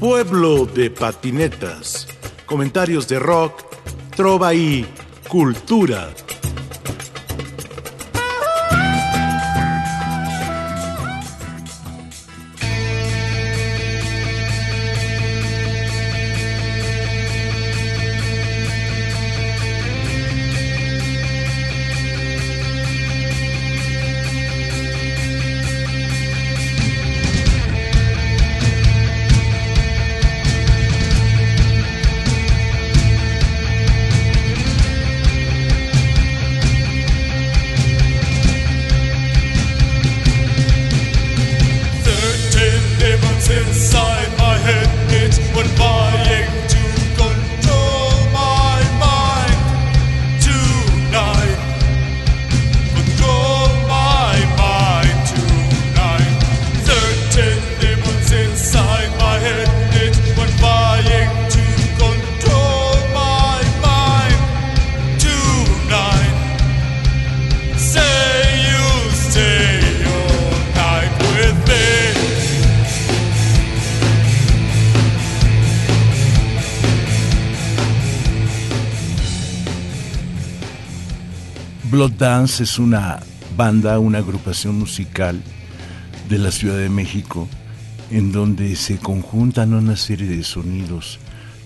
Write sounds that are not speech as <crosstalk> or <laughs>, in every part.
Pueblo de patinetas. Comentarios de rock, trova y cultura. Blood Dance es una banda, una agrupación musical de la Ciudad de México en donde se conjuntan una serie de sonidos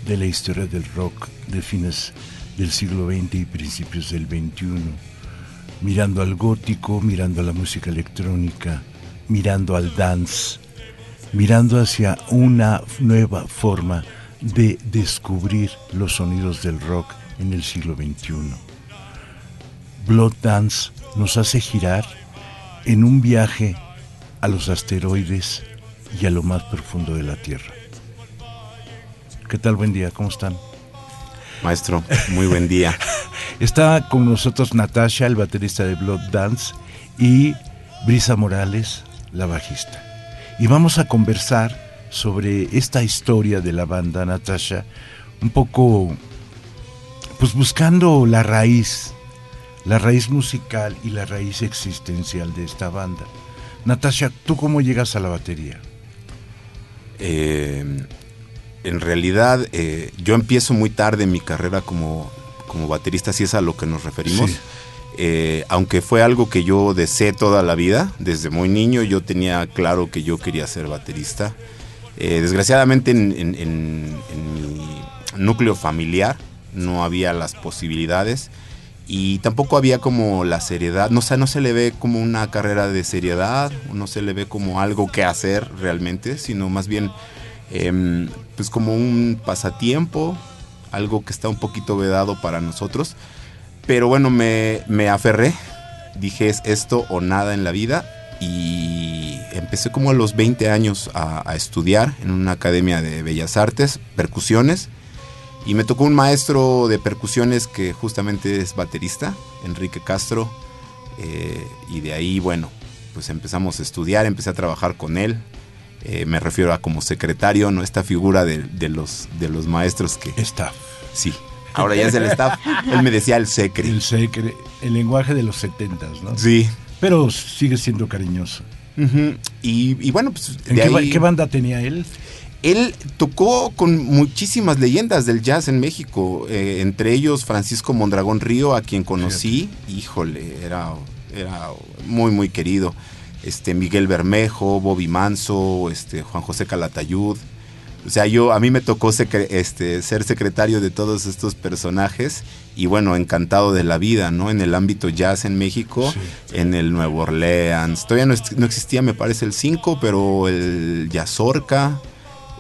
de la historia del rock de fines del siglo XX y principios del XXI, mirando al gótico, mirando a la música electrónica, mirando al dance, mirando hacia una nueva forma de descubrir los sonidos del rock en el siglo XXI. Blood Dance nos hace girar en un viaje a los asteroides y a lo más profundo de la Tierra. ¿Qué tal? Buen día, ¿cómo están? Maestro, muy buen día. <laughs> Está con nosotros Natasha, el baterista de Blood Dance, y Brisa Morales, la bajista. Y vamos a conversar sobre esta historia de la banda, Natasha, un poco, pues buscando la raíz la raíz musical y la raíz existencial de esta banda. Natasha, ¿tú cómo llegas a la batería? Eh, en realidad, eh, yo empiezo muy tarde mi carrera como, como baterista, si es a lo que nos referimos. Eh, aunque fue algo que yo deseé toda la vida, desde muy niño yo tenía claro que yo quería ser baterista. desgraciadamente en, mi núcleo familiar no había las posibilidades y tampoco había como la seriedad, no, no se le ve como una carrera de seriedad, no se le ve como algo que hacer realmente, sino más bien em, pues como un pasatiempo, algo que está un poquito vedado para nosotros. Pero bueno, me, aferré, dije es esto o nada en la vida y empecé como a los 20 años a estudiar en una academia de bellas artes, percusiones y me tocó un maestro de percusiones que justamente es baterista, Enrique Castro. Eh, y de ahí, bueno, pues empezamos a estudiar, empecé a trabajar con él. Eh, me refiero a como secretario, ¿no? Esta figura de, los, de los maestros que... Staff. Sí. Ahora ya es el staff. <laughs> él me decía el secre. El secre, el lenguaje de los setentas, ¿no? Sí. Pero sigue siendo cariñoso. y, bueno, pues... qué banda tenía él? Él tocó con muchísimas leyendas del jazz en México, eh, entre ellos Francisco Mondragón Río, a quien conocí, híjole, era, era muy, muy querido. Este, Miguel Bermejo, Bobby Manso, este, Juan José Calatayud. O sea, yo, a mí me tocó este, ser secretario de todos estos personajes y bueno, encantado de la vida, ¿no? En el ámbito jazz en México, en el Nuevo Orleans. Todavía no, no, existía, me parece, el 5, pero el Yazorca,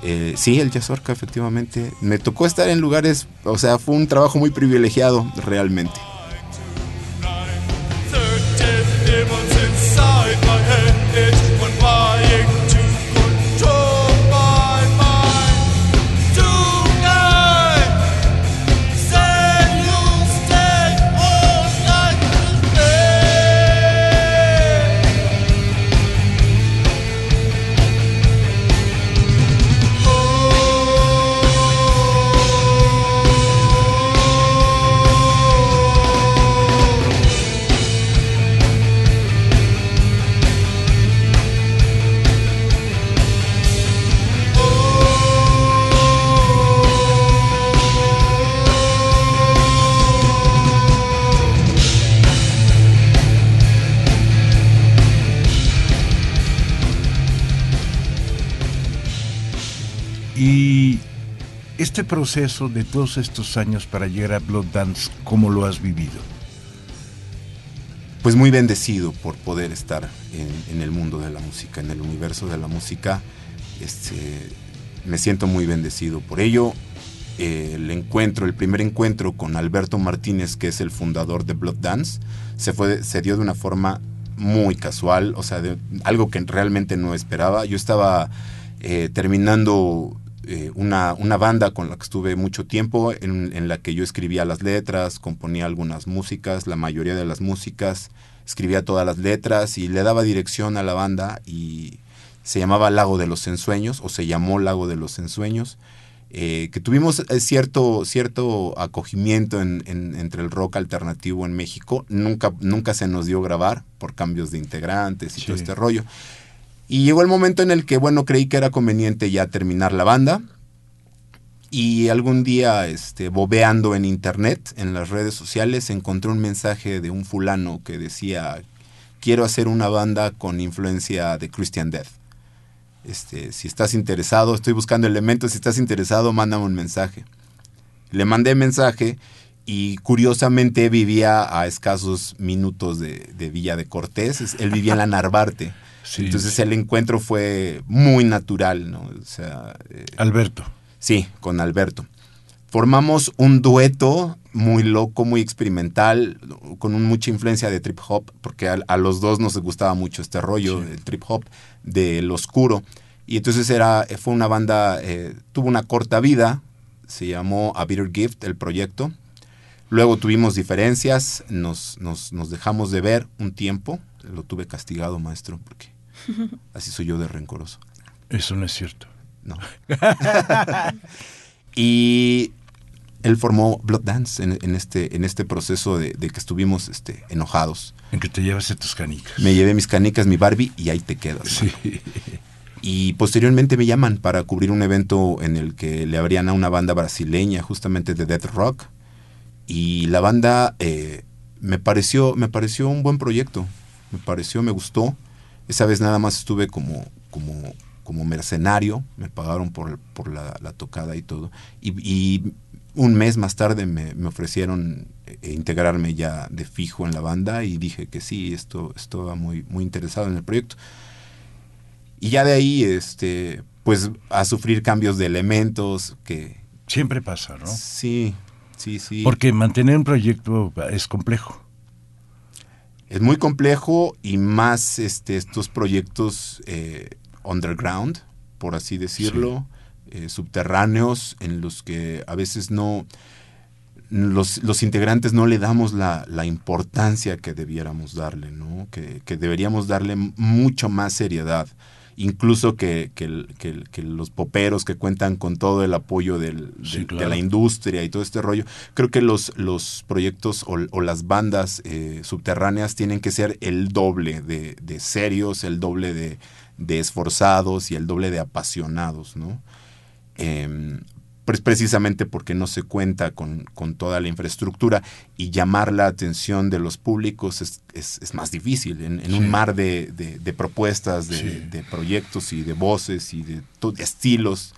eh, sí, el Yazorca, efectivamente. Me tocó estar en lugares, o sea, fue un trabajo muy privilegiado realmente. Proceso de todos estos años para llegar a Blood Dance, ¿cómo lo has vivido? Pues muy bendecido por poder estar en, el mundo de la música, en el universo de la música. Este, me siento muy bendecido por ello. el encuentro, el primer encuentro con Alberto Martínez, que es el fundador de Blood Dance, se, fue, se dio de una forma muy casual, o sea, algo que realmente no esperaba. Yo estaba eh, terminando eh, una, una, banda con la que estuve mucho tiempo, en, la que yo escribía las letras, componía algunas músicas, la mayoría de las músicas, escribía todas las letras y le daba dirección a la banda y se llamaba Lago de los Ensueños, o se llamó Lago de los Ensueños. Eh, que tuvimos eh, cierto, cierto acogimiento en, entre el rock alternativo en México. Nunca, nunca se nos dio grabar por cambios de integrantes y todo este rollo. Y llegó el momento en el que, bueno, creí que era conveniente ya terminar la banda. Y algún día, este, bobeando en internet, en las redes sociales, encontré un mensaje de un fulano que decía, quiero hacer una banda con influencia de Christian Death. Este, si estás interesado, estoy buscando elementos, si estás interesado, mándame un mensaje. Le mandé mensaje y curiosamente vivía a escasos minutos de, Villa de Cortés, él vivía en la Narvarte. <laughs> Entonces el encuentro fue muy natural, ¿no? O sea, eh, Alberto. Sí, con Alberto. Formamos un dueto muy loco, muy experimental, con mucha influencia de trip hop, porque a, los dos nos gustaba mucho este rollo del trip hop, del oscuro. Y entonces era, fue una banda, eh, tuvo una corta vida, se llamó A Bitter Gift, el proyecto. Luego tuvimos diferencias, nos, nos, nos dejamos de ver un tiempo, lo tuve castigado, maestro, porque <laughs> así soy yo de rencoroso. Eso no es cierto. No. <laughs> y él formó Blood Dance en, este, en este proceso de, que estuvimos este, enojados. En que te llevaste tus canicas. Me llevé mis canicas, mi Barbie, y ahí te quedas. Sí. Y posteriormente me llaman para cubrir un evento en el que le abrían a una banda brasileña, justamente de Death Rock. Y la banda eh, me, pareció, me pareció un buen proyecto. Me pareció, me gustó. Esa vez nada más estuve como, como, como mercenario, me pagaron por, por la, tocada y todo. Y, un mes más tarde me, ofrecieron eh, integrarme ya de fijo en la banda y dije que sí, esto estaba muy, muy interesado en el proyecto. Y ya de ahí, este, pues a sufrir cambios de elementos que... Siempre pasa, ¿no? Sí, sí, sí. Porque mantener un proyecto es complejo. Es muy complejo y más este, estos proyectos eh, underground, por así decirlo, eh, subterráneos, en los que a veces no... Los, los integrantes no le damos la, la, importancia que debiéramos darle, ¿no? que, que deberíamos darle mucho más seriedad incluso que, los poperos que cuentan con todo el apoyo de la industria y todo este rollo. Creo que los, los proyectos o, las bandas eh, subterráneas tienen que ser el doble de, serios, el doble de, esforzados y el doble de apasionados, ¿no? Em, pues precisamente porque no se cuenta con, toda la infraestructura y llamar la atención de los públicos es, es, más difícil en, un mar de, propuestas, de, proyectos y de voces y de, estilos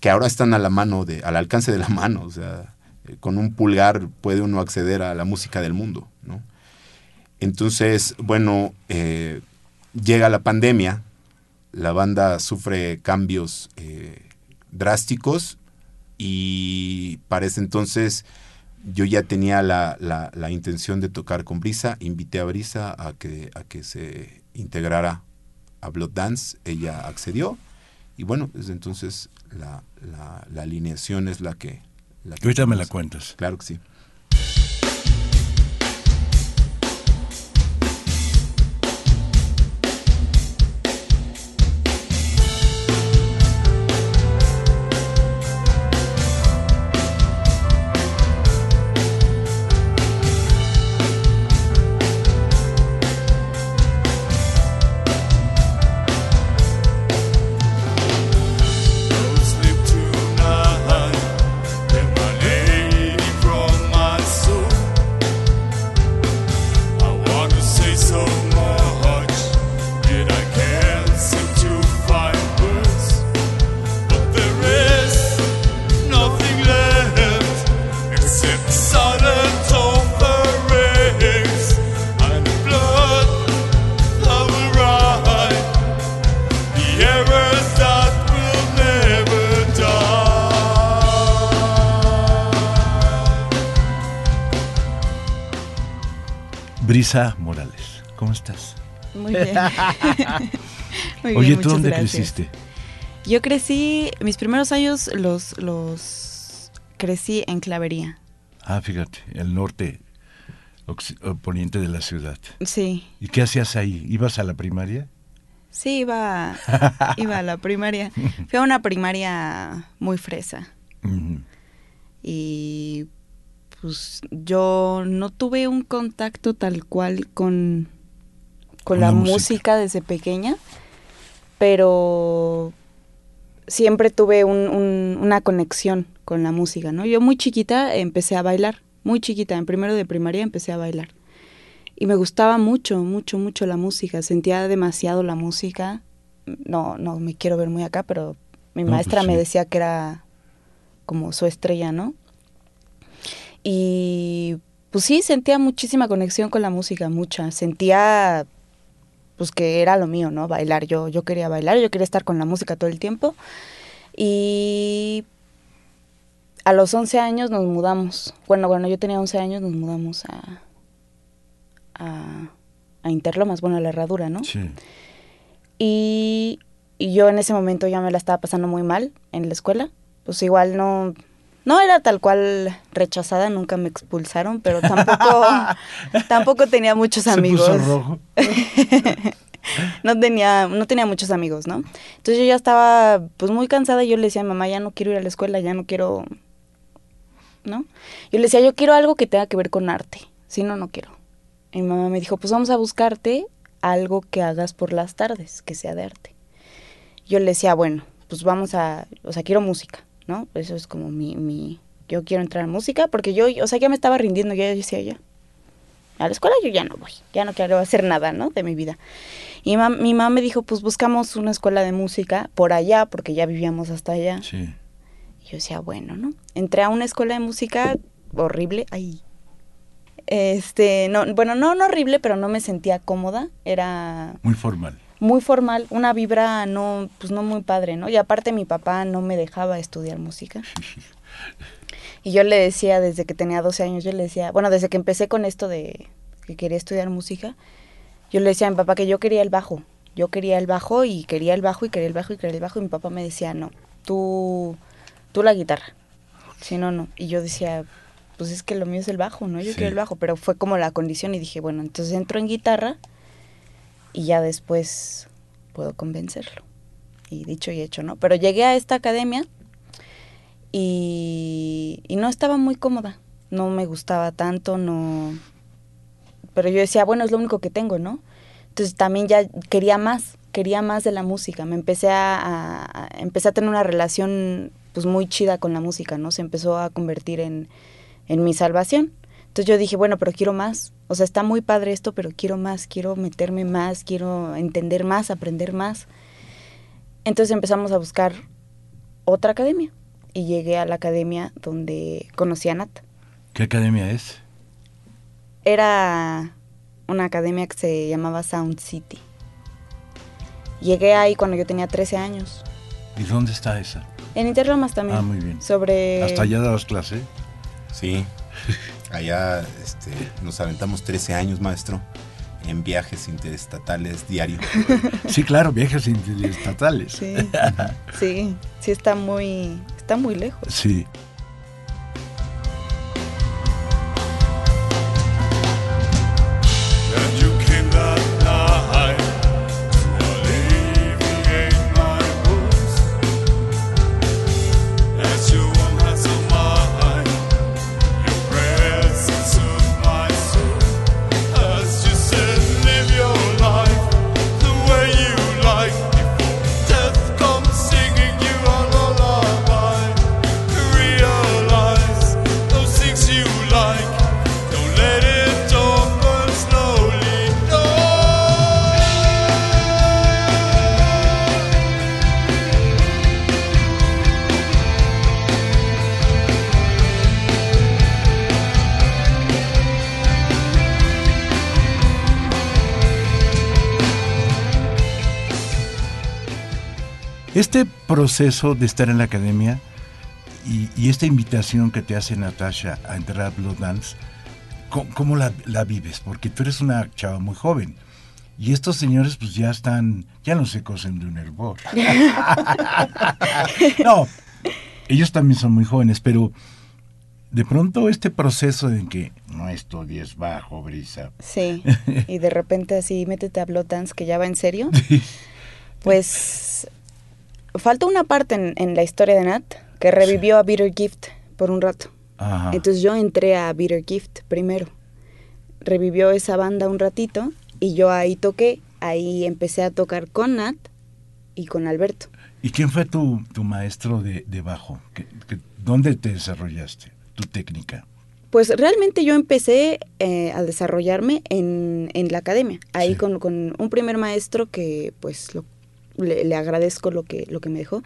que ahora están a la mano, de, al alcance de la <laughs> mano. O sea, eh, con un pulgar puede uno acceder a la música del mundo. ¿no? Entonces, bueno, eh, llega la pandemia, la banda sufre cambios eh, drásticos y para ese entonces yo ya tenía la, la, intención de tocar con Brisa, invité a Brisa a que, a que se integrara a Blood Dance, ella accedió y bueno, desde entonces la, la, alineación es la que... La que ahorita me la cuentas. Claro que sí. Brisa Morales, ¿cómo estás? Muy bien. <laughs> Oye, ¿tú dónde creciste? Yo crecí, mis primeros años los, los crecí en Clavería. Ah, fíjate, el norte poniente de la ciudad. Sí. ¿Y qué hacías ahí? ¿Ibas a la primaria? Sí, iba, <laughs> iba a la primaria. Fui a una primaria muy fresa. Y pues yo no tuve un contacto tal cual con, con, la, música. desde pequeña, pero siempre tuve una conexión con la música, ¿no? Yo muy chiquita empecé a bailar, muy chiquita, en primero de primaria empecé a bailar. Y me gustaba mucho, mucho, mucho la música, sentía demasiado la música. No, no me quiero ver muy acá, pero mi pues maestra me decía que era como su estrella, ¿no? Y pues sí, sentía muchísima conexión con la música, mucha. Sentía pues que era lo mío, ¿no? Bailar. Yo, yo quería bailar, yo quería estar con la música todo el tiempo. Y a los 11 años nos mudamos. Bueno, bueno, yo tenía 11 años, nos mudamos a, a, a Interlomas, bueno, a la herradura, ¿no? Sí. Y, y yo en ese momento ya me la estaba pasando muy mal en la escuela. Pues igual no, no era tal cual rechazada, nunca me expulsaron, pero tampoco, <laughs> tampoco tenía muchos amigos. Se puso rojo. <laughs> no tenía, no tenía muchos amigos, ¿no? Entonces yo ya estaba pues muy cansada y yo le decía a mi mamá, ya no quiero ir a la escuela, ya no quiero, ¿no? Yo le decía, yo quiero algo que tenga que ver con arte, si no, no quiero. Y mi mamá me dijo, pues vamos a buscarte algo que hagas por las tardes, que sea de arte. Yo le decía, bueno, pues vamos a, o sea, quiero música. ¿No? Eso es como mi, mi, yo quiero entrar en música porque yo, o sea, ya me estaba rindiendo, ya decía ya. A la escuela yo ya no voy, ya no quiero hacer nada, ¿no? De mi vida. Y mi mamá me dijo, pues buscamos una escuela de música por allá, porque ya vivíamos hasta allá. Sí. Y yo decía, bueno, ¿no? Entré a una escuela de música horrible, ahí. Este, no, bueno, no, no horrible, pero no me sentía cómoda, era... Muy formal muy formal, una vibra no, pues no muy padre, ¿no? Y aparte mi papá no me dejaba estudiar música. <laughs> Y yo le decía desde que tenía 12 años, yo le decía, bueno, desde que empecé con esto de que quería estudiar música, yo le decía a mi papá que yo quería el bajo. Yo quería el bajo y quería el bajo y quería el bajo y quería el bajo y mi papá me decía, no, tú, tú la guitarra. Si no, no. Y yo decía, pues es que lo mío es el bajo, ¿no? Yo quiero el bajo, pero fue como la condición y dije, bueno, entonces entro en guitarra y ya después puedo convencerlo. Y dicho y hecho, ¿no? Pero llegué a esta academia y, y no estaba muy cómoda, no me gustaba tanto, no... Pero yo decía, bueno, es lo único que tengo, ¿no? Entonces también ya quería más, quería más de la música. Me empecé a, empecé a tener una relación pues muy chida con la música, ¿no? Se empezó a convertir en, en mi salvación. Entonces yo dije, bueno, pero quiero más. O sea, está muy padre esto, pero quiero más, quiero meterme más, quiero entender más, aprender más. Entonces empezamos a buscar otra academia y llegué a la academia donde conocí a Nat. ¿Qué academia es? Era una academia que se llamaba Sound City. Llegué ahí cuando yo tenía 13 años. ¿Y dónde está esa? En Interlomas también. Ah, muy bien. Sobre... ¿Hasta allá dabas clase? Sí. <laughs> Allá este, nos aventamos 13 años, maestro, en viajes interestatales diarios. <laughs> Sí, claro, viajes interestatales. Sí, sí, sí está muy, está muy lejos. Sí. Este proceso de estar en la academia y, esta invitación que te hace Natasha a entrar a Blood Dance, ¿Cómo, la, la, vives? Porque tú eres una chava muy joven. Y estos señores pues ya están, ya no se cosen de un hervor. <laughs> no, ellos también son muy jóvenes, pero de pronto este proceso en que no estudies bajo, Brisa. Sí, y de repente así métete a Blood Dance que ya va en serio. <laughs> Pues falta una parte en, la historia de Nat que revivió a Bitter Gift por un rato. Entonces yo entré a Bitter Gift primero. Revivió esa banda un ratito y yo ahí toqué, ahí empecé a tocar con Nat y con Alberto. ¿Y quién fue tu, tu maestro de, de bajo? dónde te desarrollaste tu técnica? Pues realmente yo empecé eh, a desarrollarme en, en, la academia, ahí con, con, un primer maestro que pues lo, le, agradezco lo que, lo que me dejó,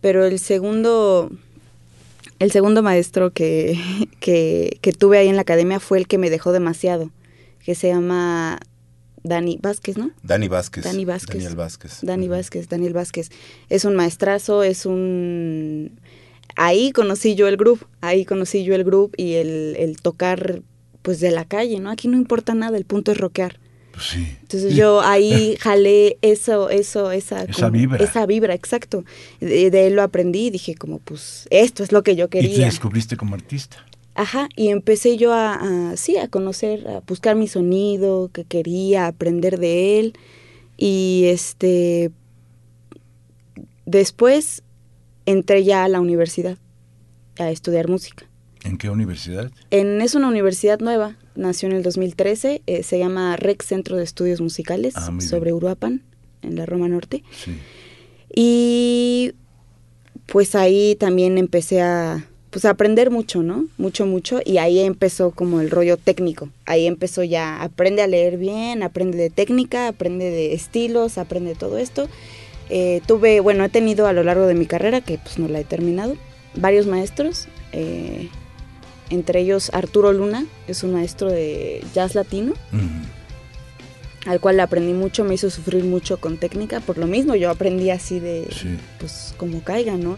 pero el segundo, el segundo maestro que, <laughs> que, que tuve ahí en la academia fue el que me dejó demasiado, que se llama Dani Vázquez, ¿no? Dani Vázquez. Dani Vázquez. Daniel Vázquez. Dani Vázquez, Daniel Vázquez. Es un maestrazo, es un... Ahí conocí yo el grupo, ahí conocí yo el grupo y el, el tocar pues de la calle, ¿no? Aquí no importa nada, el punto es rockear. Pues sí. Entonces yo ahí jalé eso, eso, esa... Esa vibra. Esa vibra, exacto. De, de, él lo aprendí y dije como, pues, esto es lo que yo quería. Y te descubriste como artista. Ajá, y empecé yo a, sí, a conocer, a buscar mi sonido, que quería, aprender de él. Y este, después entré ya a la universidad a estudiar música. ¿En qué universidad? En, es una universidad nueva, nació en el 2013, eh, se llama REC Centro de Estudios Musicales, ah, sobre Uruapan, en la Roma Norte. Sí. Y pues ahí también empecé a, pues aprender mucho, ¿no? Mucho, mucho. Y ahí empezó como el rollo técnico. Ahí empezó ya, aprende a leer bien, aprende de técnica, aprende de estilos, aprende todo esto. Eh, tuve, bueno, he tenido a lo largo de mi carrera, que pues no la he terminado, varios maestros. Eh, entre ellos Arturo Luna, es un maestro de jazz latino. al cual le aprendí mucho, me hizo sufrir mucho con técnica, por lo mismo yo aprendí así de, pues como caiga, ¿no?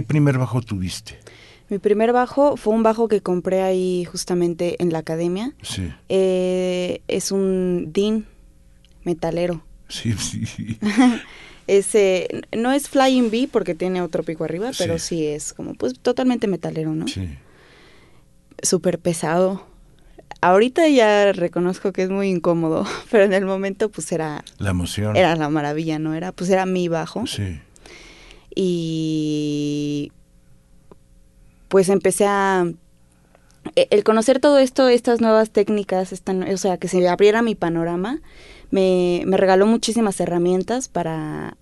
Primer bajo tuviste? Mi primer bajo fue un bajo que compré ahí justamente en la academia. Sí. Eh, es un DIN metalero. Sí, <laughs> sí. Ese, no es Flying Bee porque tiene otro pico arriba, pero sí es como pues totalmente metalero, ¿no? Sí. Súper pesado. Ahorita ya reconozco que es muy incómodo, <laughs> pero en el momento pues era... La emoción. Era la maravilla, ¿no? Era, pues era mi bajo. Sí y pues empecé a e, el conocer todo esto, estas nuevas técnicas, o sea, que se abriera mi panorama, me, me, regaló muchísimas herramientas para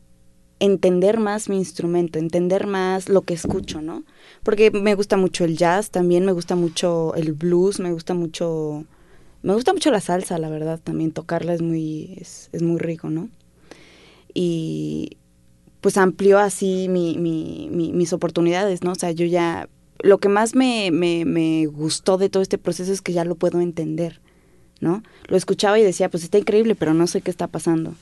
entender más mi instrumento, entender más lo que escucho, ¿no? Porque me gusta mucho el jazz, también me gusta mucho el blues, me gusta mucho, me gusta mucho la salsa, la verdad, también tocarla es muy, es, es muy rico, ¿no? Y pues amplió así mi, mi, mis oportunidades, ¿no? O sea, yo ya, lo que más me, me, me gustó de todo este proceso es que ya lo puedo entender, ¿no? Lo escuchaba y decía, pues está increíble, pero no sé qué está pasando.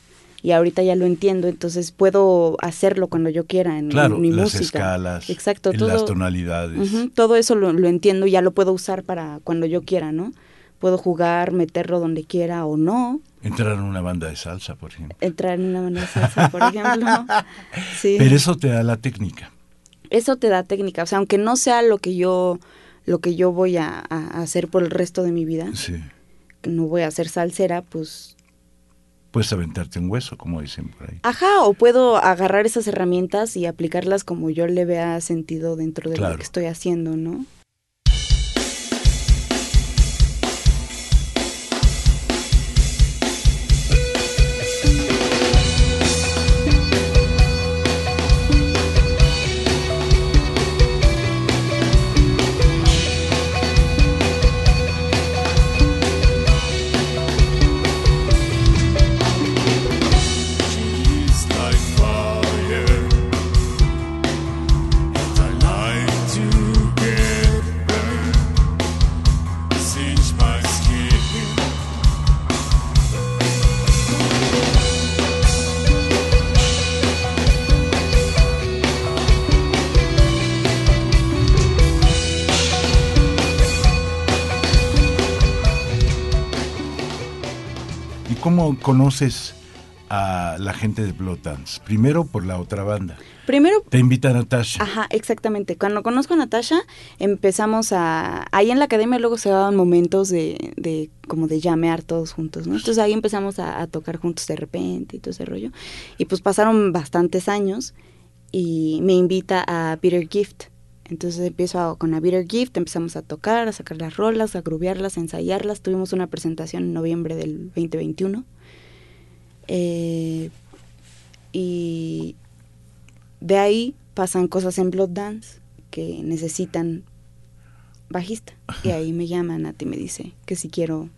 y ahorita ya lo entiendo, entonces puedo hacerlo cuando yo quiera en, claro, mi las música. escalas, Exacto, en todo, las tonalidades. Todo eso lo, lo entiendo y ya lo puedo usar para cuando yo quiera, ¿no? Puedo jugar, meterlo donde quiera o no, Entrar en una banda de salsa, por ejemplo. entrar en una banda de salsa, por ejemplo. <laughs> Sí. Pero eso te da la técnica. eso te da técnica, o sea, aunque no sea lo que yo lo que yo voy a, a hacer por el resto de mi vida, Sí. no voy a ser salsera, pues Puedes aventarte un hueso, como dicen por ahí. ajá, o puedo agarrar esas herramientas y aplicarlas como yo le vea sentido dentro de Claro. lo que estoy haciendo, ¿no? Cómo conoces a la gente de Blood Dance? Primero por la otra banda. Primero Te invita Natasha. Ajá, exactamente. Cuando conozco a Natasha, empezamos a... Ahí en la academia luego se daban momentos de, de como de llamear todos juntos, ¿no? Entonces ahí empezamos a, a tocar juntos de repente y todo ese rollo. Y pues pasaron bastantes años y me invita a Bitter Gift. Entonces empiezo con la Bitter Gift, empezamos a tocar, a sacar las rolas, a grubearlas, a ensayarlas. Tuvimos una presentación en noviembre del 2021. Eh, y de ahí pasan cosas en Blood Dance que necesitan bajista. Y ahí me llama Nati y me dice que si quiero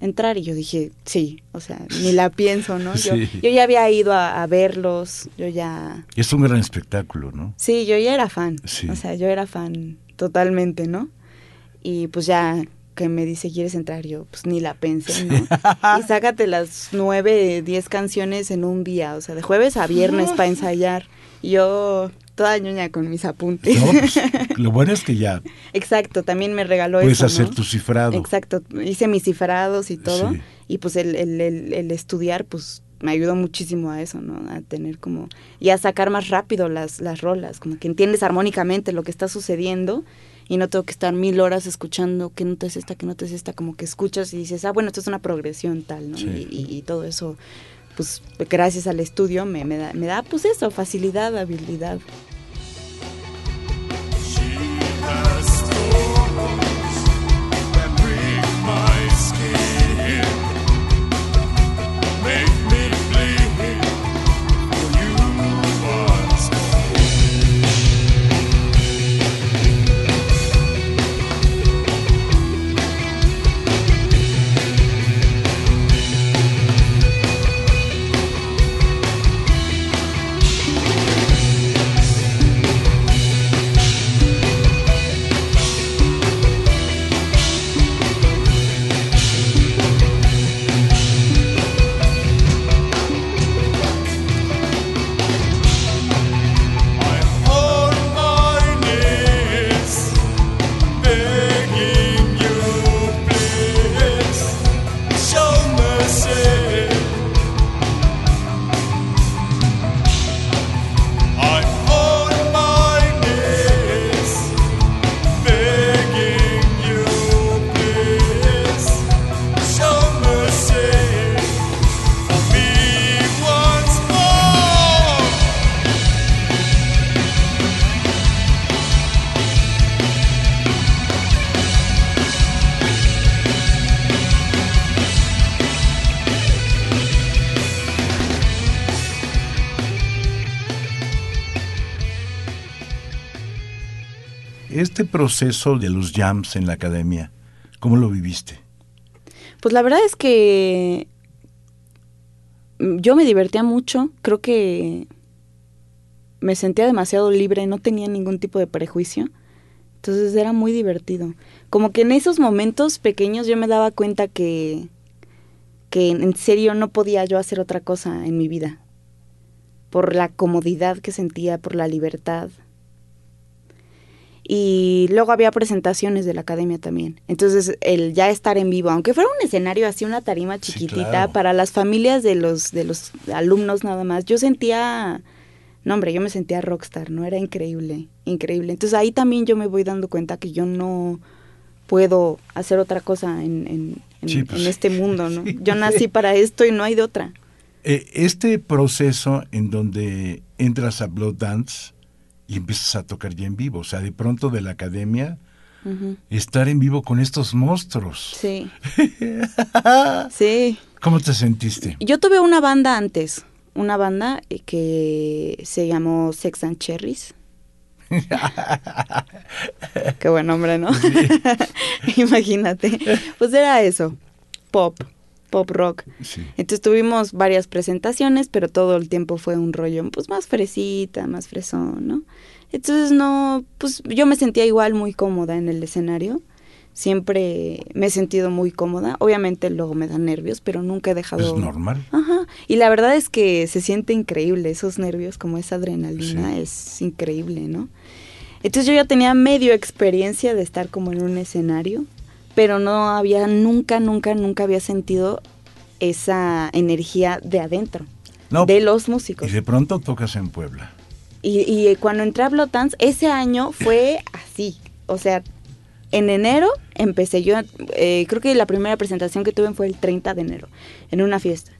entrar. Y yo dije, sí, o sea, ni la pienso, ¿no? Yo, Sí. yo ya había ido a, a verlos, yo ya... Es un gran espectáculo, ¿no? Sí, yo ya era fan. Sí. O sea, yo era fan totalmente, ¿no? Y pues ya que me dice, ¿quieres entrar? Yo, pues ni la pensé, ¿no? y sácate las nueve, diez canciones en un día, o sea, de jueves a viernes para <laughs> ensayar. Y yo, toda ñoña con mis apuntes. No, pues, <laughs> lo bueno es que ya Exacto, también me regaló puedes eso, hacer ¿no? tu cifrado. Exacto, hice mis cifrados y todo. Sí. Y pues el, el, el, el estudiar, pues me ayudó muchísimo a eso, ¿no? A tener como. y a sacar más rápido las, las rolas, como que entiendes armónicamente lo que está sucediendo y no tengo que estar mil horas escuchando qué nota es esta, qué nota es esta, como que escuchas y dices, ah, bueno, esto es una progresión tal, ¿no? Sí. Y, y- y todo eso, pues gracias al estudio me, me, da, me da, pues eso, facilidad, habilidad. She has Este proceso de los jams en la academia, ¿cómo lo viviste? Pues la verdad es que mm, yo me divertía mucho, creo que me sentía demasiado libre, no tenía ningún tipo de prejuicio, entonces era muy divertido. Como que en esos momentos pequeños yo me daba cuenta que que en serio no podía yo hacer otra cosa en mi vida. Por la comodidad que sentía, por la libertad. Y luego había presentaciones de la academia también. Entonces, el ya estar en vivo, aunque fuera un escenario así, una tarima Sí, chiquitita, claro. para las familias de los, de los alumnos nada más, yo sentía, no hombre, yo me sentía rockstar, ¿no? Era increíble, increíble. Entonces ahí también yo me voy dando cuenta que yo no puedo hacer otra cosa en, en, en- Sí, pues en este mundo, ¿no? <laughs> Sí, Yo nací para esto y no hay de otra. Eh, este proceso en donde entras a Blood Dance y empiezas a tocar ya en vivo, o sea, de pronto de la academia, estar en vivo con estos monstruos. Sí. <laughs> sí. ¿Cómo te sentiste? Yo tuve una banda antes, una banda eh, que se llamó Sex and Cherries. <laughs> Qué buen nombre, ¿no? <laughs> Imagínate. Pues era eso, pop, pop rock. Sí. Entonces tuvimos varias presentaciones, pero todo el tiempo fue un rollo, pues más fresita, más fresón, ¿no? Entonces no, pues yo me sentía igual muy cómoda en el escenario. Siempre me he sentido muy cómoda. Obviamente luego me dan nervios, pero nunca he dejado. Es normal. Ajá. Y la verdad es que se siente increíble esos nervios, como esa adrenalina, Sí. es increíble, ¿no? Entonces yo ya tenía medio experiencia de estar como en un escenario, pero no había nunca, nunca, nunca había sentido esa energía de adentro, No, de los y músicos. de pronto tocas en Puebla. Y, y cuando entré a Blotans, ese año fue así. O sea, en enero empecé yo, eh, creo que la primera presentación que tuve fue el 30 de enero, en una fiesta.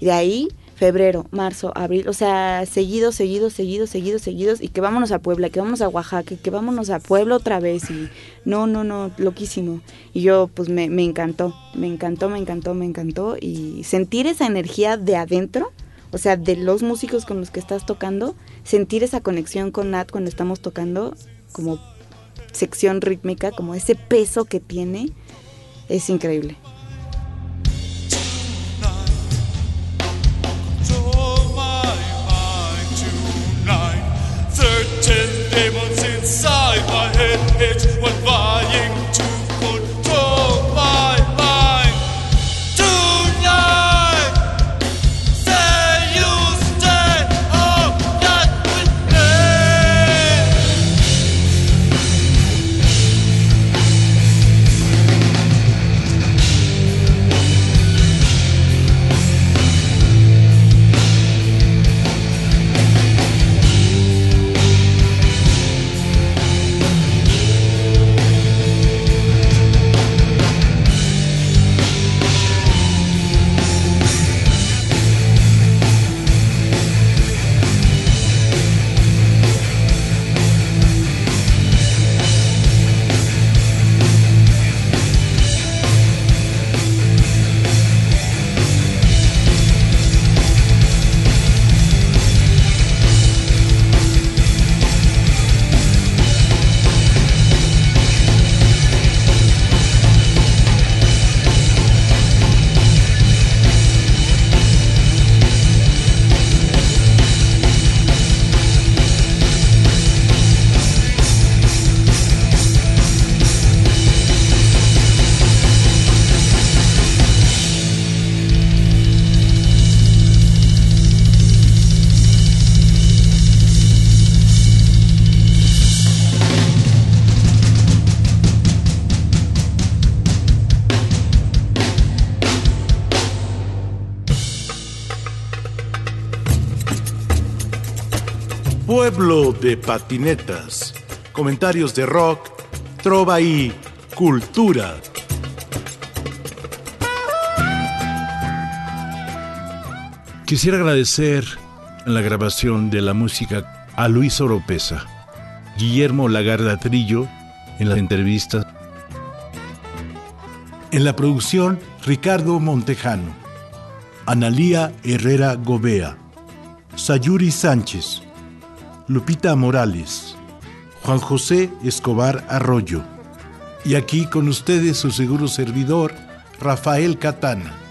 Y de ahí, febrero, marzo, abril, o sea, seguidos, seguidos, seguidos, seguidos, seguidos. Y que vámonos a Puebla, que vámonos a Oaxaca, que vámonos a Puebla otra vez. Y no, no, no, loquísimo. Y yo, pues me, me encantó, me encantó, me encantó, me encantó. Y sentir esa energía de adentro o sea, de los músicos con los que estás tocando, sentir esa conexión con Nat cuando estamos tocando como sección rítmica, como ese peso que tiene, es increíble. Pueblo de patinetas. Comentarios de rock, trova y cultura. Quisiera agradecer en la grabación de la música a Luis Oropesa, Guillermo Lagarda Trillo en las entrevistas, en la producción Ricardo Montejano, Analía Herrera Gobea, Sayuri Sánchez, Lupita Morales, Juan José Escobar Arroyo. Y aquí con ustedes su seguro servidor, Rafael Catana.